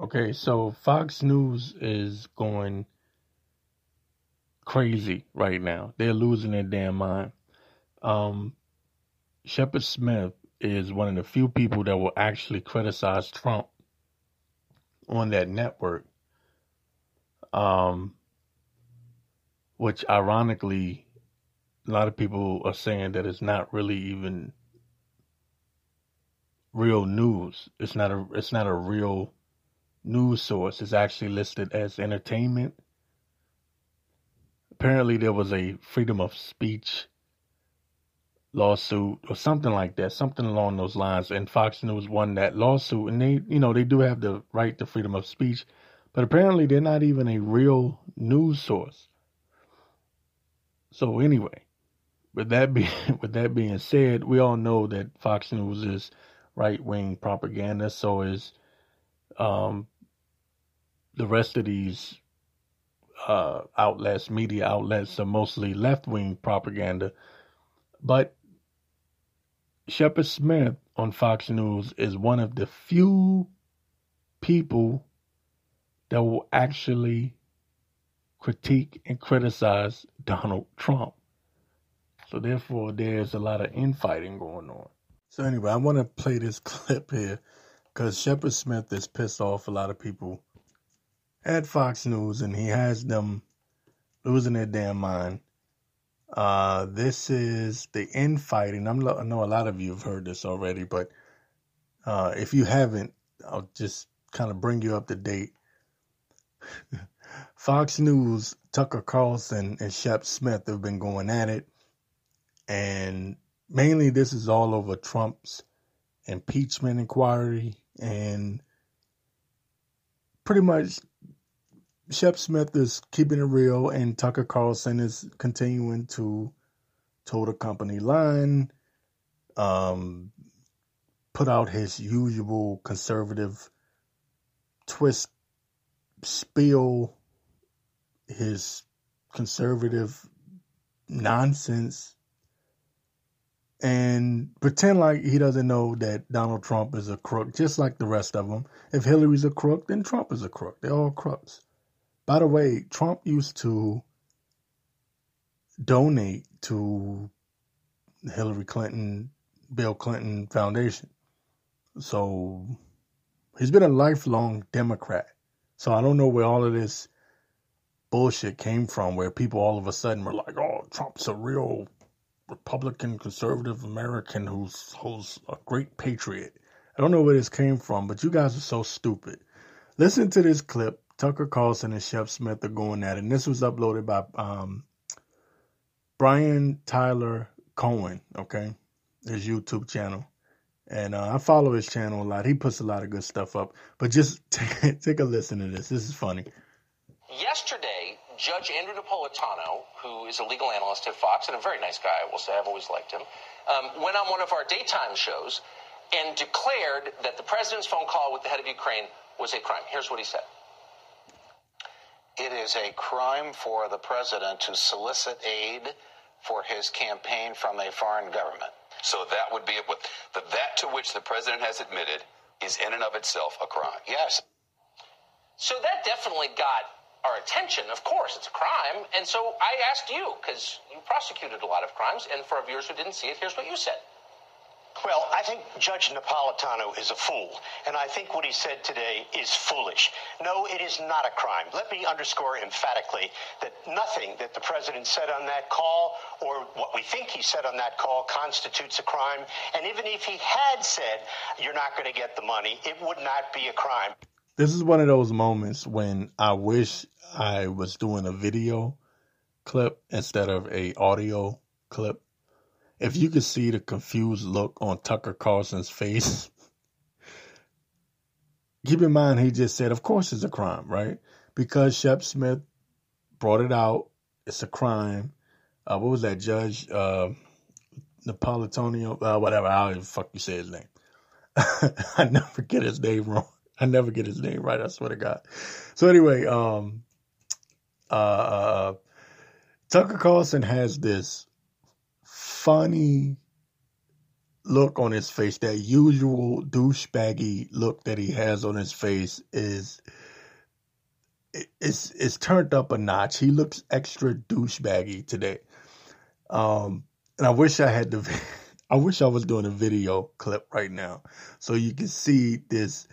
Okay, so Fox News is going crazy right now. They're losing their damn mind. Um, Shepard Smith is one of the few people that will actually criticize Trump on that network. Um, which ironically, a lot of people are saying that it's not really even real news. It's not a it's not a real news source. is actually listed as entertainment. Apparently there was a freedom of speech lawsuit or something like that, something along those lines. And Fox News won that lawsuit and they you know, they do have the right to freedom of speech, but apparently they're not even a real news source. So anyway, with that being with that being said, we all know that Fox News is right wing propaganda. So is um, the rest of these uh, outlets, media outlets, are mostly left wing propaganda. But Shepard Smith on Fox News is one of the few people that will actually critique and criticize Donald Trump. So therefore, there's a lot of infighting going on. So anyway, I want to play this clip here because Shepard Smith is pissed off a lot of people at Fox News, and he has them losing their damn mind. Uh, this is the infighting. I'm, I know a lot of you have heard this already, but uh, if you haven't, I'll just kind of bring you up to date. Fox News, Tucker Carlson, and Shep Smith have been going at it, and mainly this is all over Trump's impeachment inquiry and pretty much Shep Smith is keeping it real and Tucker Carlson is continuing to toe the company line, um, put out his usual conservative twist spiel, his conservative nonsense and pretend like he doesn't know that Donald Trump is a crook, just like the rest of them. If Hillary's a crook, then Trump is a crook. They're all crooks. By the way, Trump used to donate to Hillary Clinton, Bill Clinton Foundation. So he's been a lifelong Democrat. So I don't know where all of this bullshit came from, where people all of a sudden were like, oh, Trump's a real Republican conservative American who's who's a great patriot. I don't know where this came from, but you guys are so stupid. Listen to this clip. Tucker Carlson and Shep Smith are going at it. And this was uploaded by um, Brian Tyler Cohen, okay? His YouTube channel. And uh, I follow his channel a lot. He puts a lot of good stuff up. But just take, take a listen to this. This is funny. Yesterday, Judge Andrew Napolitano, who is a legal analyst at Fox and a very nice guy, I will say, I've always liked him, um, went on one of our daytime shows and declared that the president's phone call with the head of Ukraine was a crime. Here's what he said. It is a crime for the president to solicit aid for his campaign from a foreign government. So that would be it. The, that to which the president has admitted is in and of itself a crime. Yes. So that definitely got our attention, of course, it's a crime. And so I asked you, because you prosecuted a lot of crimes, and for our viewers who didn't see it, here's what you said. Well, I think Judge Napolitano is a fool, and I think what he said today is foolish. No, it is not a crime. Let me underscore emphatically that nothing that the president said on that call, or what we think he said on that call, constitutes a crime. And even if he had said, you're not going to get the money, it would not be a crime. This is one of those moments when I wish I was doing a video clip instead of a audio clip. If you could see the confused look on Tucker Carlson's face, keep in mind, he just said, of course it's a crime, right? Because Shep Smith brought it out. It's a crime. Uh, what was that judge? Uh, Napolitano, uh, whatever. How the fuck you say his name? I never get his name wrong. I never get his name right. I swear to God. So anyway, um, uh, uh Tucker Carlson has this funny look on his face. That usual douchebaggy look that he has on his face is it's it's turned up a notch. He looks extra douchebaggy today. Um, and I wish I had the, I wish I was doing a video clip right now so you can see this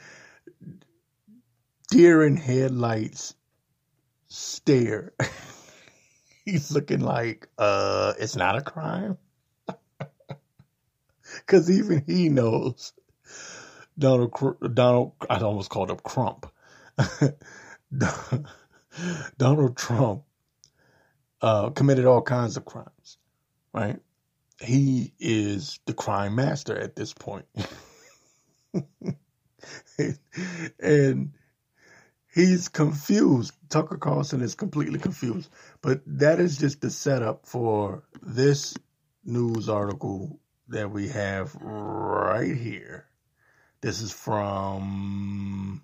deer in headlights stare. He's looking like, uh, it's not a crime. Cause even he knows Donald, Donald, I almost called him Crump. Donald Trump uh, committed all kinds of crimes, right? He is the crime master at this point. and he's confused. Tucker Carlson is completely confused. But that is just the setup for this news article that we have right here. This is from,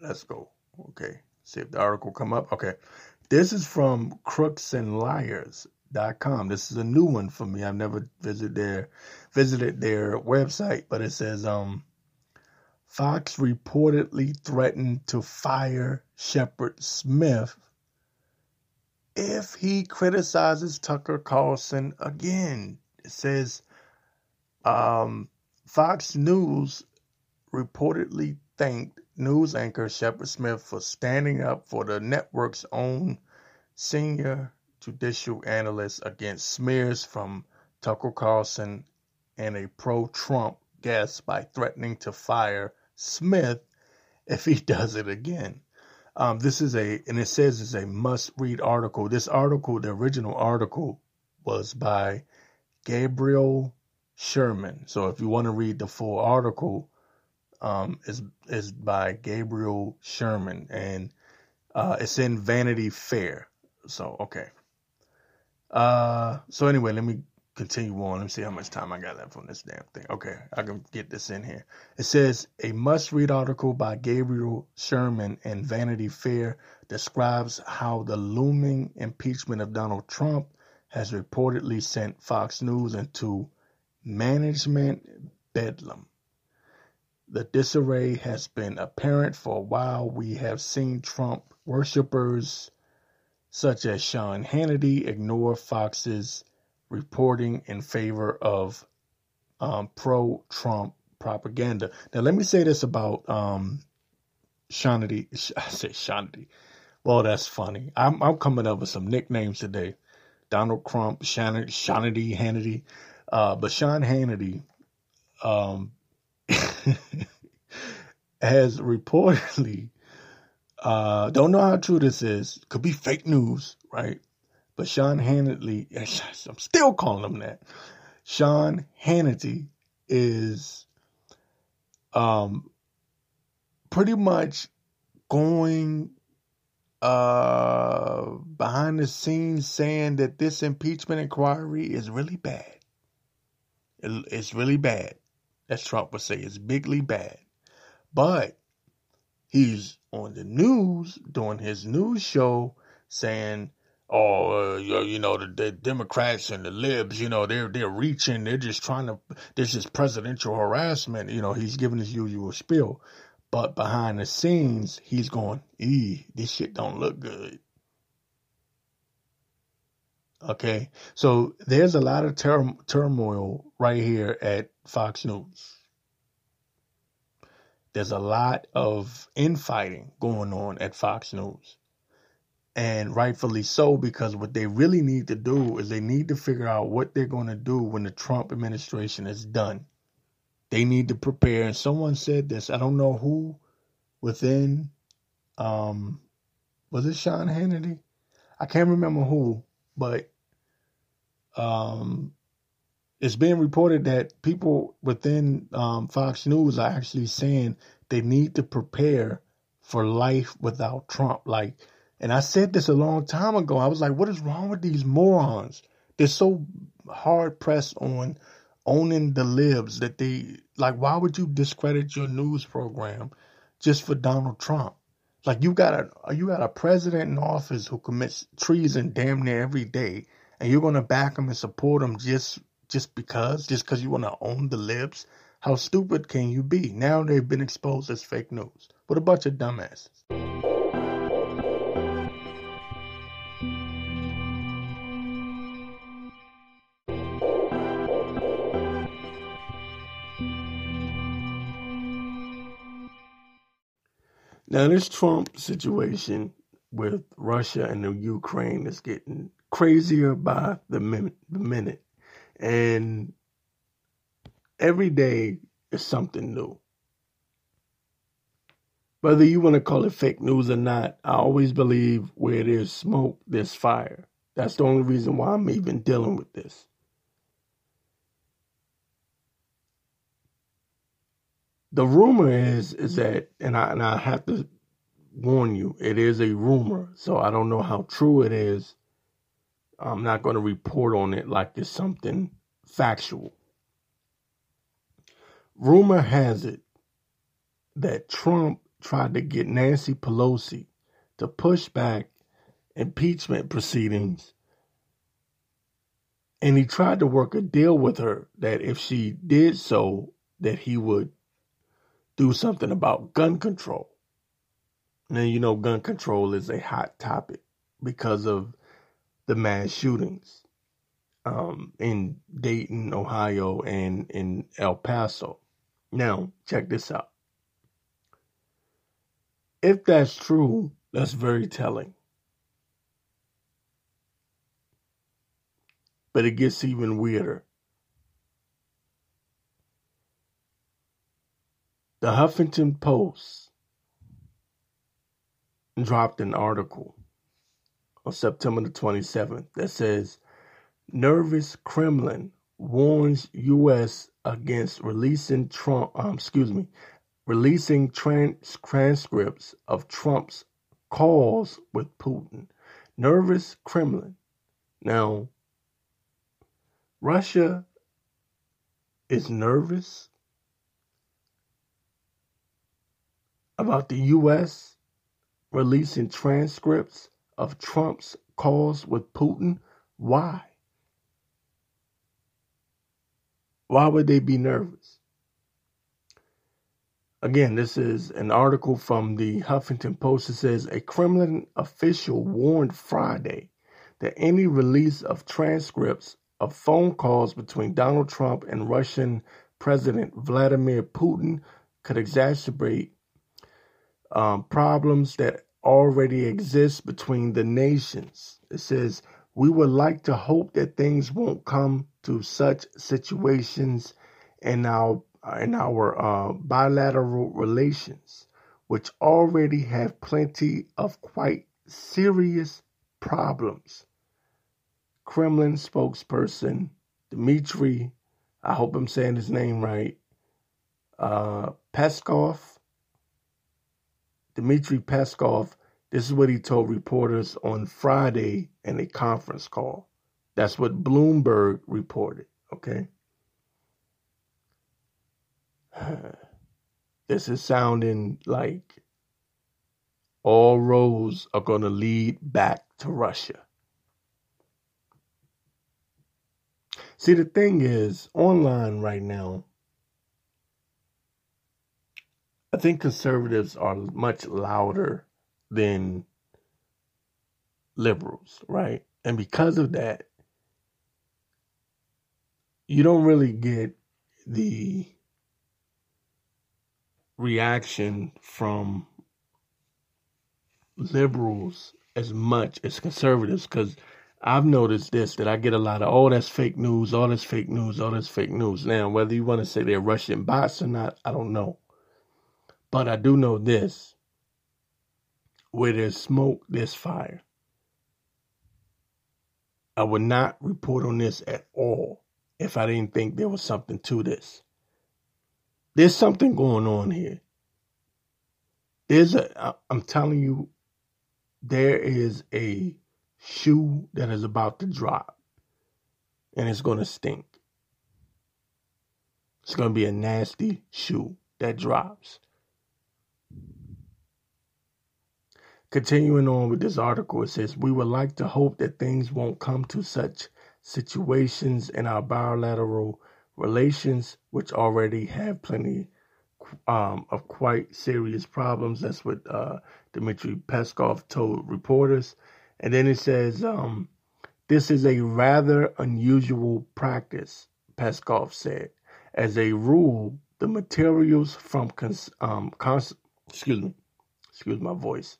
let's go. Okay. See if the article come up. Okay. This is from crooksandliars.com. This is a new one for me. I've never visited their visited their website, but it says um Fox reportedly threatened to fire Shepard Smith if he criticizes Tucker Carlson again. It says um, Fox News reportedly thanked news anchor Shepard Smith for standing up for the network's own senior judicial analyst against smears from Tucker Carlson and a pro Trump guest by threatening to fire Smith if he does it again. Um, this is a, and it says it's a must read article. This article, the original article, was by Gabriel Sherman. So if you want to read the full article, um, is by Gabriel Sherman, and uh, it's in Vanity Fair. So okay. Uh, so anyway, let me continue on. Let me see how much time I got left on this damn thing. Okay, I can get this in here. It says a must-read article by Gabriel Sherman in Vanity Fair describes how the looming impeachment of Donald Trump has reportedly sent Fox News into management bedlam. The disarray has been apparent for a while. We have seen Trump worshippers such as Sean Hannity ignore Fox's reporting in favor of um, pro Trump propaganda. Now, let me say this about um. I say Shannity. Well, that's funny. I'm, I'm coming up with some nicknames today. Donald Trump, Shannon, Hannity. Uh, but Sean Hannity um, has reportedly, uh, don't know how true this is, could be fake news, right? But Sean Hannity, I'm still calling him that. Sean Hannity is um, pretty much going uh, behind the scenes saying that this impeachment inquiry is really bad. It, it's really bad as Trump would say, It's bigly bad. But he's on the news doing his news show saying, "Oh, uh, you know, the, the, Democrats and the libs, you know, they're they're reaching, they're just trying to. This is presidential harassment." You know, he's giving his usual spiel, but behind the scenes, he's going, "Ee, this shit don't look good." Okay, so there's a lot of turmoil right here at Fox News. There's a lot of infighting going on at Fox News. And rightfully so, because what they really need to do is they need to figure out what they're going to do when the Trump administration is done. They need to prepare. And someone said this, I don't know who within, um, was it Sean Hannity? I can't remember who, but um, it's being reported that people within um, Fox News are actually saying they need to prepare for life without Trump. Like, and I said this a long time ago. I was like, what is wrong with these morons? They're so hard pressed on owning the libs that they like. Why would you discredit your news program just for Donald Trump? Like you got a you got a president in office who commits treason damn near every day, and you're gonna back him and support him just just because just because you want to own the libs. How stupid can you be? Now they've been exposed as fake news. What a bunch of dumbasses. Now, this Trump situation with Russia and the Ukraine is getting crazier by the minute. The minute. And every day is something new. Whether you want to call it fake news or not, I always believe where there's smoke, there's fire. That's the only reason why I'm even dealing with this. The rumor is is that and I and I have to warn you, it is a rumor, so I don't know how true it is. I'm not going to report on it like it's something factual. Rumor has it that Trump tried to get Nancy Pelosi to push back impeachment proceedings and he tried to work a deal with her that if she did so that he would do something about gun control. Now, you know, gun control is a hot topic because of the mass shootings um, in Dayton, Ohio, and in El Paso. Now, check this out. If that's true, that's very telling. But it gets even weirder. The Huffington Post dropped an article on September the 27th that says nervous Kremlin warns U.S. against releasing Trump. Um, excuse me, releasing trans- transcripts of Trump's calls with Putin. Nervous Kremlin. Now, Russia is nervous about the U.S. releasing transcripts of Trump's calls with Putin? Why? Why would they be nervous? Again, this is an article from the Huffington Post. It says a Kremlin official warned Friday that any release of transcripts of phone calls between Donald Trump and Russian President Vladimir Putin could exacerbate um, problems that already exist between the nations. It says, We would like to hope that things won't come to such situations in our, in our uh, bilateral relations, which already have plenty of quite serious problems. Kremlin spokesperson Dmitry, I hope I'm saying his name right, uh, Peskov Dmitry Peskov, this is what he told reporters on Friday in a conference call. That's what Bloomberg reported, okay? This is sounding like all roads are going to lead back to Russia. See, the thing is, online right now, I think conservatives are much louder than liberals, right? And because of that, you don't really get the reaction from liberals as much as conservatives because I've noticed this that I get a lot of, oh, that's fake news, all that's fake news, all that's fake news. Now, whether you want to say they're Russian bots or not, I don't know. But I do know this where there's smoke, there's fire. I would not report on this at all if I didn't think there was something to this. There's something going on here. There's a, I'm telling you, there is a shoe that is about to drop and it's going to stink. It's going to be a nasty shoe that drops. Continuing on with this article, it says, We would like to hope that things won't come to such situations in our bilateral relations, which already have plenty um, of quite serious problems. That's what uh, Dmitry Peskov told reporters. And then it says, um, This is a rather unusual practice, Peskov said. As a rule, the materials from cons- um, cons- excuse me, excuse my voice,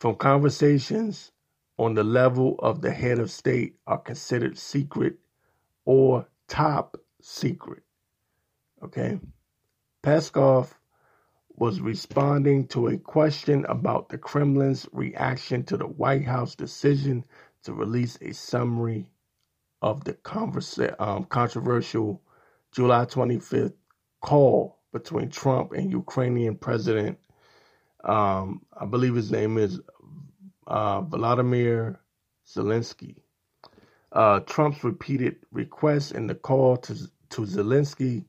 from conversations on the level of the head of state are considered secret or top secret. Okay. Peskov was responding to a question about the Kremlin's reaction to the White House decision to release a summary of the conversa- um, controversial July 25th call between Trump and Ukrainian President, um, I believe his name is uh, Vladimir Zelensky. Uh, Trump's repeated requests in the call to, to Zelensky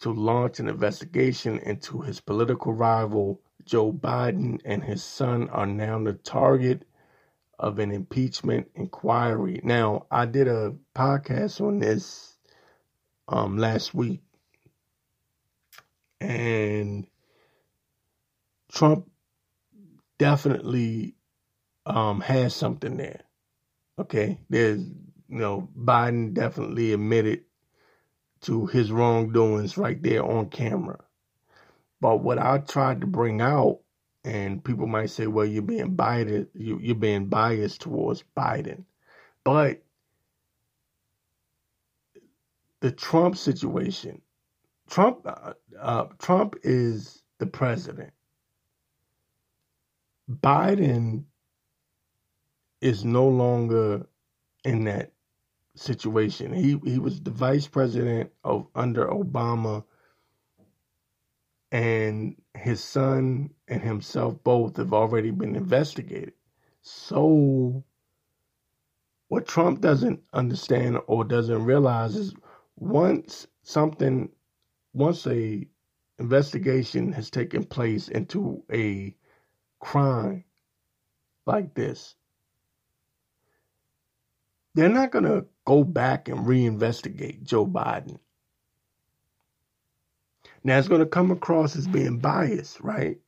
to launch an investigation into his political rival Joe Biden and his son are now the target of an impeachment inquiry. Now, I did a podcast on this um, last week, and Trump definitely um, has something there. Okay, there's you know Biden definitely admitted to his wrongdoings right there on camera. But what I tried to bring out, and people might say, well, you're being biased, you, you're being biased towards Biden. But the Trump situation, Trump, uh, uh, Trump is the president. Biden is no longer in that situation. He he was the vice president of under Obama, and his son and himself both have already been investigated. So, what Trump doesn't understand or doesn't realize is once something, once a investigation has taken place into a crime like this, they're not going to go back and reinvestigate Joe Biden. Now, it's going to come across as being biased, right?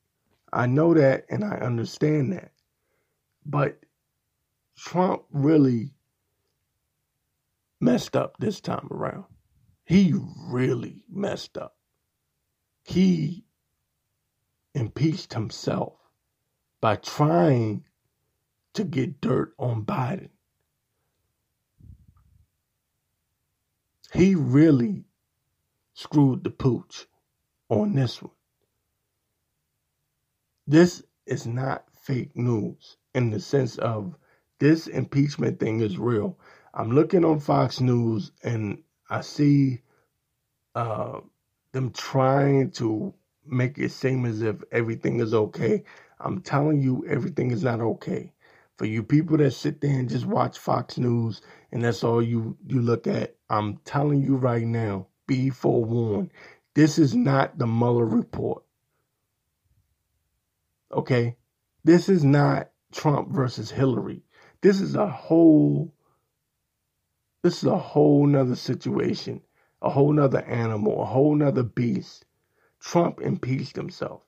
I know that and I understand that. But Trump really messed up this time around. He really messed up. He impeached himself by trying to get dirt on Biden. He really screwed the pooch on this one. This is not fake news in the sense of this impeachment thing is real. I'm looking on Fox News and I see uh, them trying to make it seem as if everything is okay. I'm telling you, everything is not okay. For you people that sit there and just watch Fox News and that's all you you look at, I'm telling you right now, be forewarned. This is not the Mueller report. Okay? This is not Trump versus Hillary. This is a whole this is a whole nother situation, a whole nother animal, a whole nother beast. Trump impeached himself.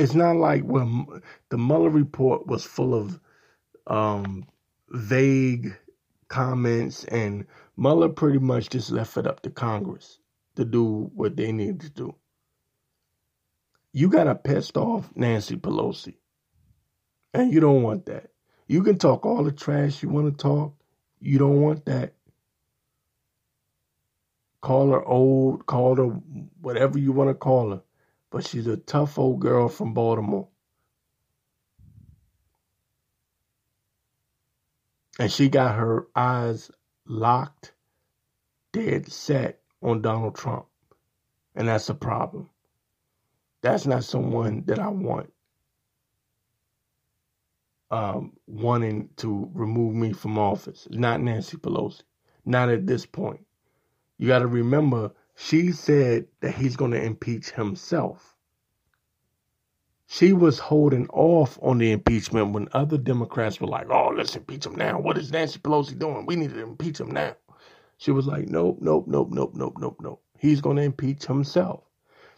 It's not like when the Mueller report was full of um, vague comments, and Mueller pretty much just left it up to Congress to do what they need to do. You got a pissed off Nancy Pelosi, and you don't want that. You can talk all the trash you want to talk. You don't want that. Call her old, call her whatever you want to call her but she's a tough old girl from Baltimore. And she got her eyes locked, dead set on Donald Trump. And that's a problem. That's not someone that I want um, wanting to remove me from office. Not Nancy Pelosi. Not at this point. You got to remember, she said that he's going to impeach himself. She was holding off on the impeachment when other Democrats were like, oh, let's impeach him now. What is Nancy Pelosi doing? We need to impeach him now. She was like, nope, nope, nope, nope, nope, nope, nope. He's going to impeach himself.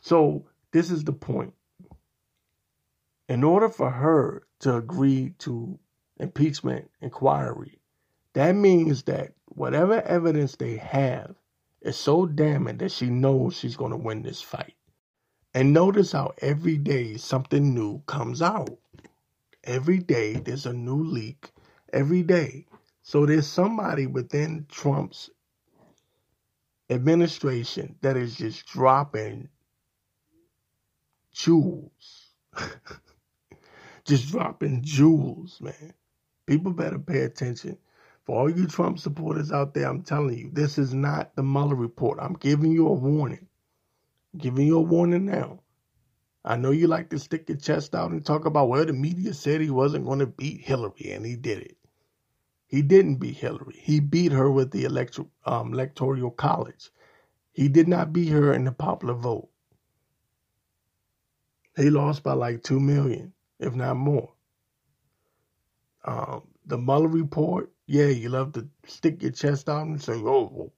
So this is the point. In order for her to agree to impeachment inquiry, that means that whatever evidence they have is so damning that she knows she's going to win this fight. And notice how every day something new comes out. Every day there's a new leak. Every day. So there's somebody within Trump's administration that is just dropping jewels. just dropping jewels, man. People better pay attention. For all you Trump supporters out there, I'm telling you, this is not the Mueller report. I'm giving you a warning. I'm giving you a warning now. I know you like to stick your chest out and talk about, well, the media said he wasn't going to beat Hillary, and he did it. He didn't beat Hillary. He beat her with the electoral, um, electoral college. He did not beat her in the popular vote. He lost by like 2 million, if not more. Um, the Mueller report, yeah, you love to stick your chest out and say, oh,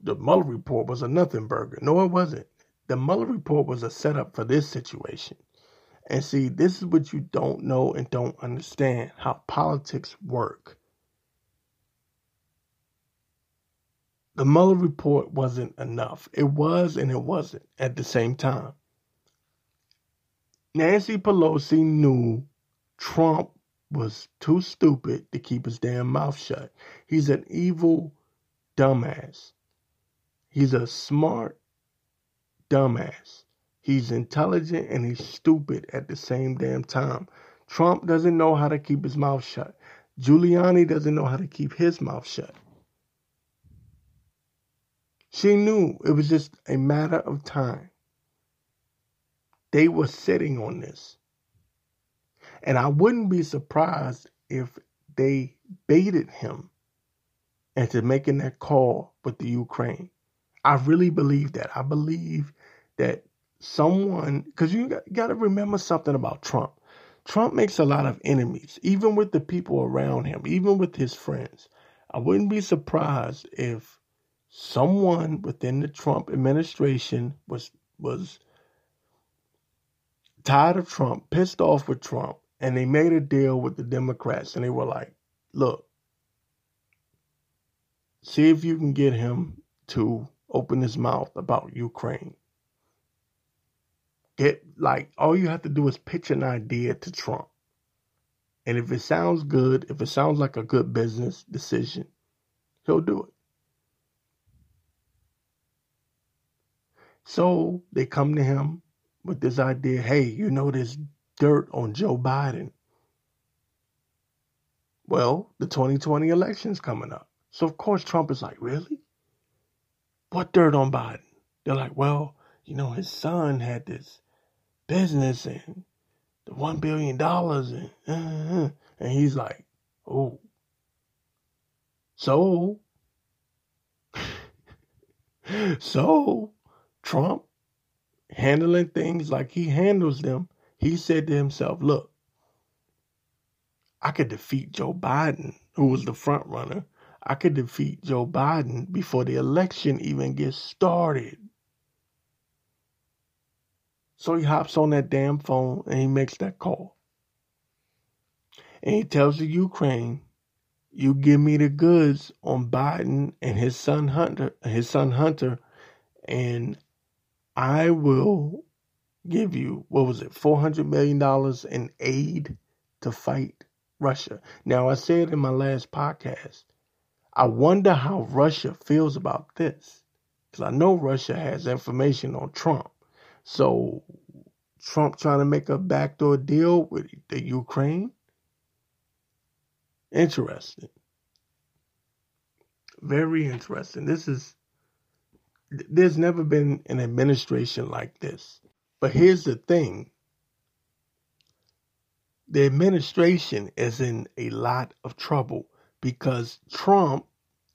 the Mueller report was a nothing burger. No, it wasn't. The Mueller report was a setup for this situation. And see, this is what you don't know and don't understand how politics work. The Mueller report wasn't enough. It was and it wasn't at the same time. Nancy Pelosi knew Trump was too stupid to keep his damn mouth shut. He's an evil dumbass. He's a smart dumbass. He's intelligent and he's stupid at the same damn time. Trump doesn't know how to keep his mouth shut. Giuliani doesn't know how to keep his mouth shut. She knew it was just a matter of time. They were sitting on this. And I wouldn't be surprised if they baited him into making that call with the Ukraine. I really believe that. I believe that someone, because you got, to remember something about Trump. Trump makes a lot of enemies, even with the people around him, even with his friends. I wouldn't be surprised if someone within the Trump administration was was tired of Trump, pissed off with Trump, and they made a deal with the Democrats and they were like, look, see if you can get him to open his mouth about Ukraine. Get like all you have to do is pitch an idea to Trump. And if it sounds good, if it sounds like a good business decision, he'll do it. So they come to him with this idea hey, you know, there's dirt on Joe Biden. Well, the 2020 election's coming up. So, of course, Trump is like, really? What dirt on Biden? They're like, well, you know, his son had this business and the $1 billion. And, and he's like, oh. So, so Trump handling things like he handles them, he said to himself, look, I could defeat Joe Biden, who was the front runner. I could defeat Joe Biden before the election even gets started. So he hops on that damn phone and he makes that call. And he tells the Ukraine, you give me the goods on Biden and his son Hunter, his son Hunter, and I will give you, what was it, $400 million in aid to fight Russia. Now, I said in my last podcast, I wonder how Russia feels about this. Because I know Russia has information on Trump. So, Trump trying to make a backdoor deal with the Ukraine? Interesting. Very interesting. This is there's never been an administration like this. But here's the thing the administration is in a lot of trouble because Trump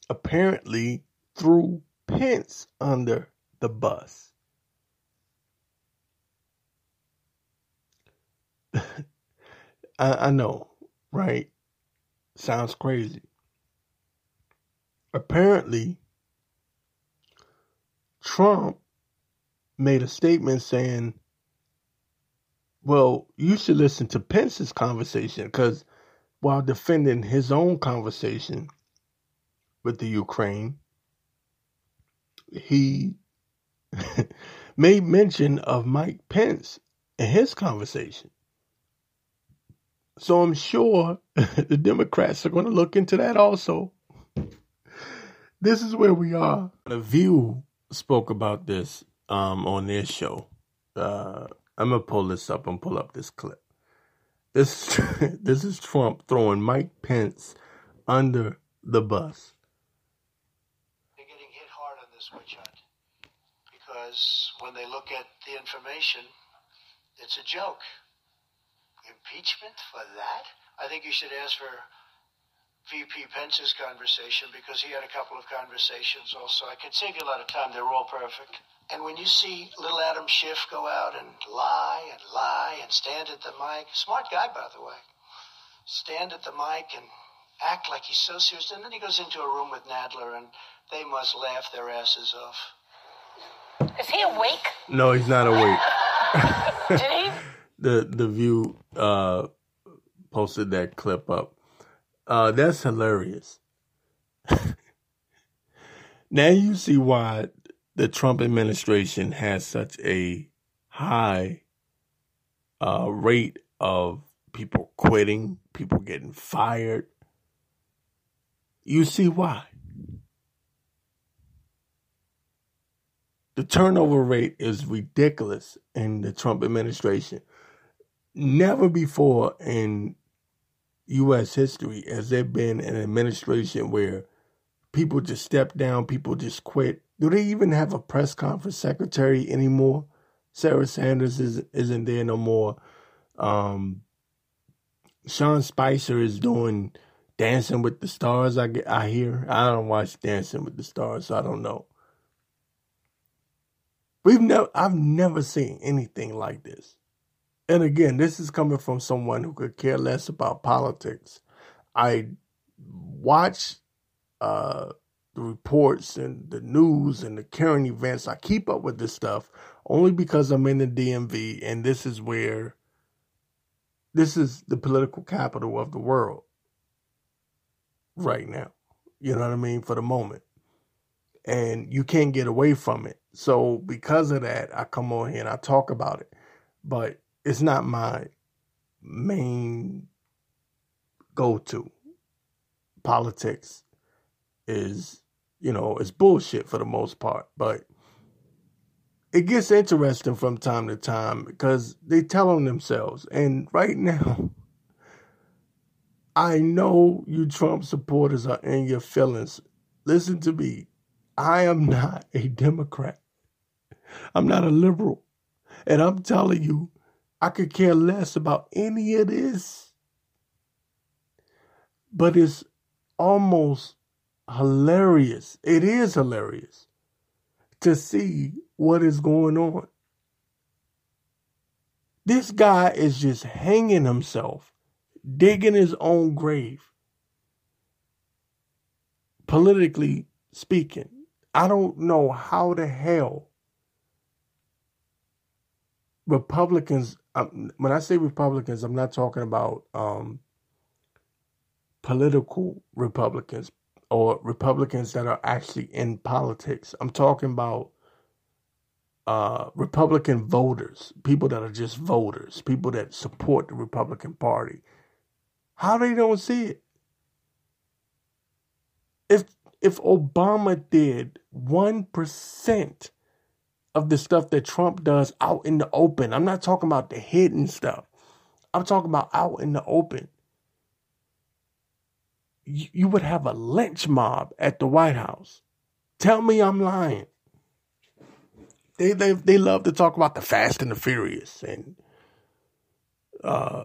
apparently threw Pence under the bus. I, I know, right? Sounds crazy. Apparently, Trump made a statement saying, well, you should listen to Pence's conversation because while defending his own conversation with the Ukraine, he made mention of Mike Pence in his conversation. So I'm sure the Democrats are going to look into that also. This is where we are. The View spoke about this um, on their show. Uh, I'm gonna pull this up and pull up this clip. This this is Trump throwing Mike Pence under the bus. They're getting hit hard on this witch hunt because when they look at the information, it's a joke. Impeachment for that? I think you should ask for VP Pence's conversation because he had a couple of conversations also. I could save you a lot of time. They're all perfect. And when you see little Adam Schiff go out and lie and lie and stand at the mic, smart guy, by the way, stand at the mic and act like he's so serious. And then he goes into a room with Nadler and they must laugh their asses off. Is he awake? No, he's not awake. Did he? the the view uh posted that clip up. Uh, that's hilarious. now you see why the Trump administration has such a high uh, rate of people quitting, people getting fired. You see why. The turnover rate is ridiculous in the Trump administration. Never before in U.S. history has there been an administration where people just step down, people just quit. Do they even have a press conference secretary anymore? Sarah Sanders is, isn't there no more. Um, Sean Spicer is doing Dancing with the Stars. I I hear. I don't watch Dancing with the Stars, so I don't know. We've never. I've never seen anything like this. And again, this is coming from someone who could care less about politics. I watch uh, the reports and the news and the current events. I keep up with this stuff only because I'm in the DMV, and this is where this is the political capital of the world right now. You know what I mean? For the moment. And you can't get away from it. So because of that, I come on here and I talk about it. But it's not my main go to. Politics is, you know, it's bullshit for the most part, but it gets interesting from time to time because they tell on themselves. And right now, I know you Trump supporters are in your feelings. Listen to me. I am not a Democrat. I'm not a liberal. And I'm telling you, I could care less about any of this. But it's almost hilarious. It is hilarious to see what is going on. This guy is just hanging himself, digging his own grave. Politically speaking, I don't know how the hell Republicans um, when I say Republicans, I'm not talking about um, political Republicans or Republicans that are actually in politics. I'm talking about uh, Republican voters, people that are just voters, people that support the Republican Party. How they don't see it? If if Obama did one percent of the stuff that Trump does out in the open. I'm not talking about the hidden stuff. I'm talking about out in the open. You, would have a lynch mob at the White House. Tell me I'm lying. they they they love to talk about the Fast and the Furious and uh,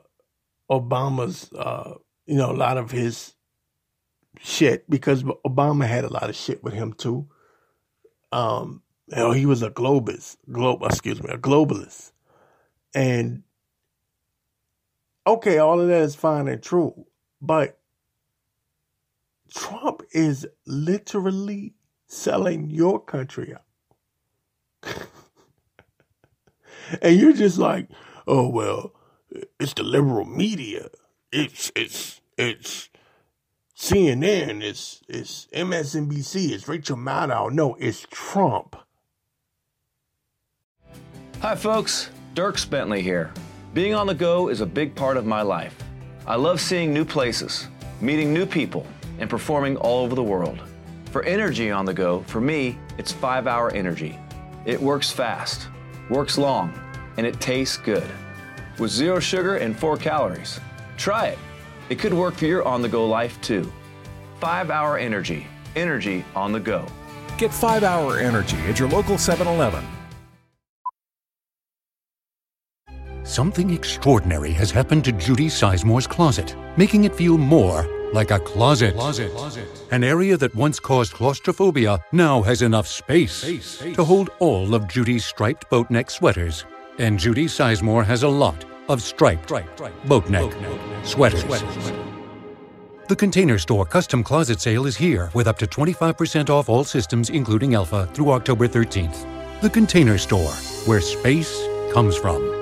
Obama's uh, you know a lot of his shit because Obama had a lot of shit with him too. Um, you know, he was a globus, globe, excuse me, a globalist, and okay, all of that is fine and true, but Trump is literally selling your country out. and you're just like, oh well, it's the liberal media. It's it's it's CNN, it's it's MSNBC, it's Rachel Maddow. No, it's Trump. Hi folks, Dierks Bentley here. Being on the go is a big part of my life. I love seeing new places, meeting new people, and performing all over the world. For energy on the go, for me, it's 5 Hour Energy. It works fast, works long, and it tastes good. With zero sugar and 4 calories. Try it. It could work for your on the go life too. 5 Hour Energy. Energy on the go. Get 5 Hour Energy at your local 7 Eleven. Something extraordinary has happened to Judy Sizemore's closet, making it feel more like a closet. Closet. Closet. An area that once caused claustrophobia now has enough space, Space, space. to hold all of Judy's striped boat neck sweaters. And Judy Sizemore has a lot of striped boat neck sweaters. The Container Store custom closet sale is here with up to 25% off all systems, including Elfa, through October 13th. The Container Store, where space comes from.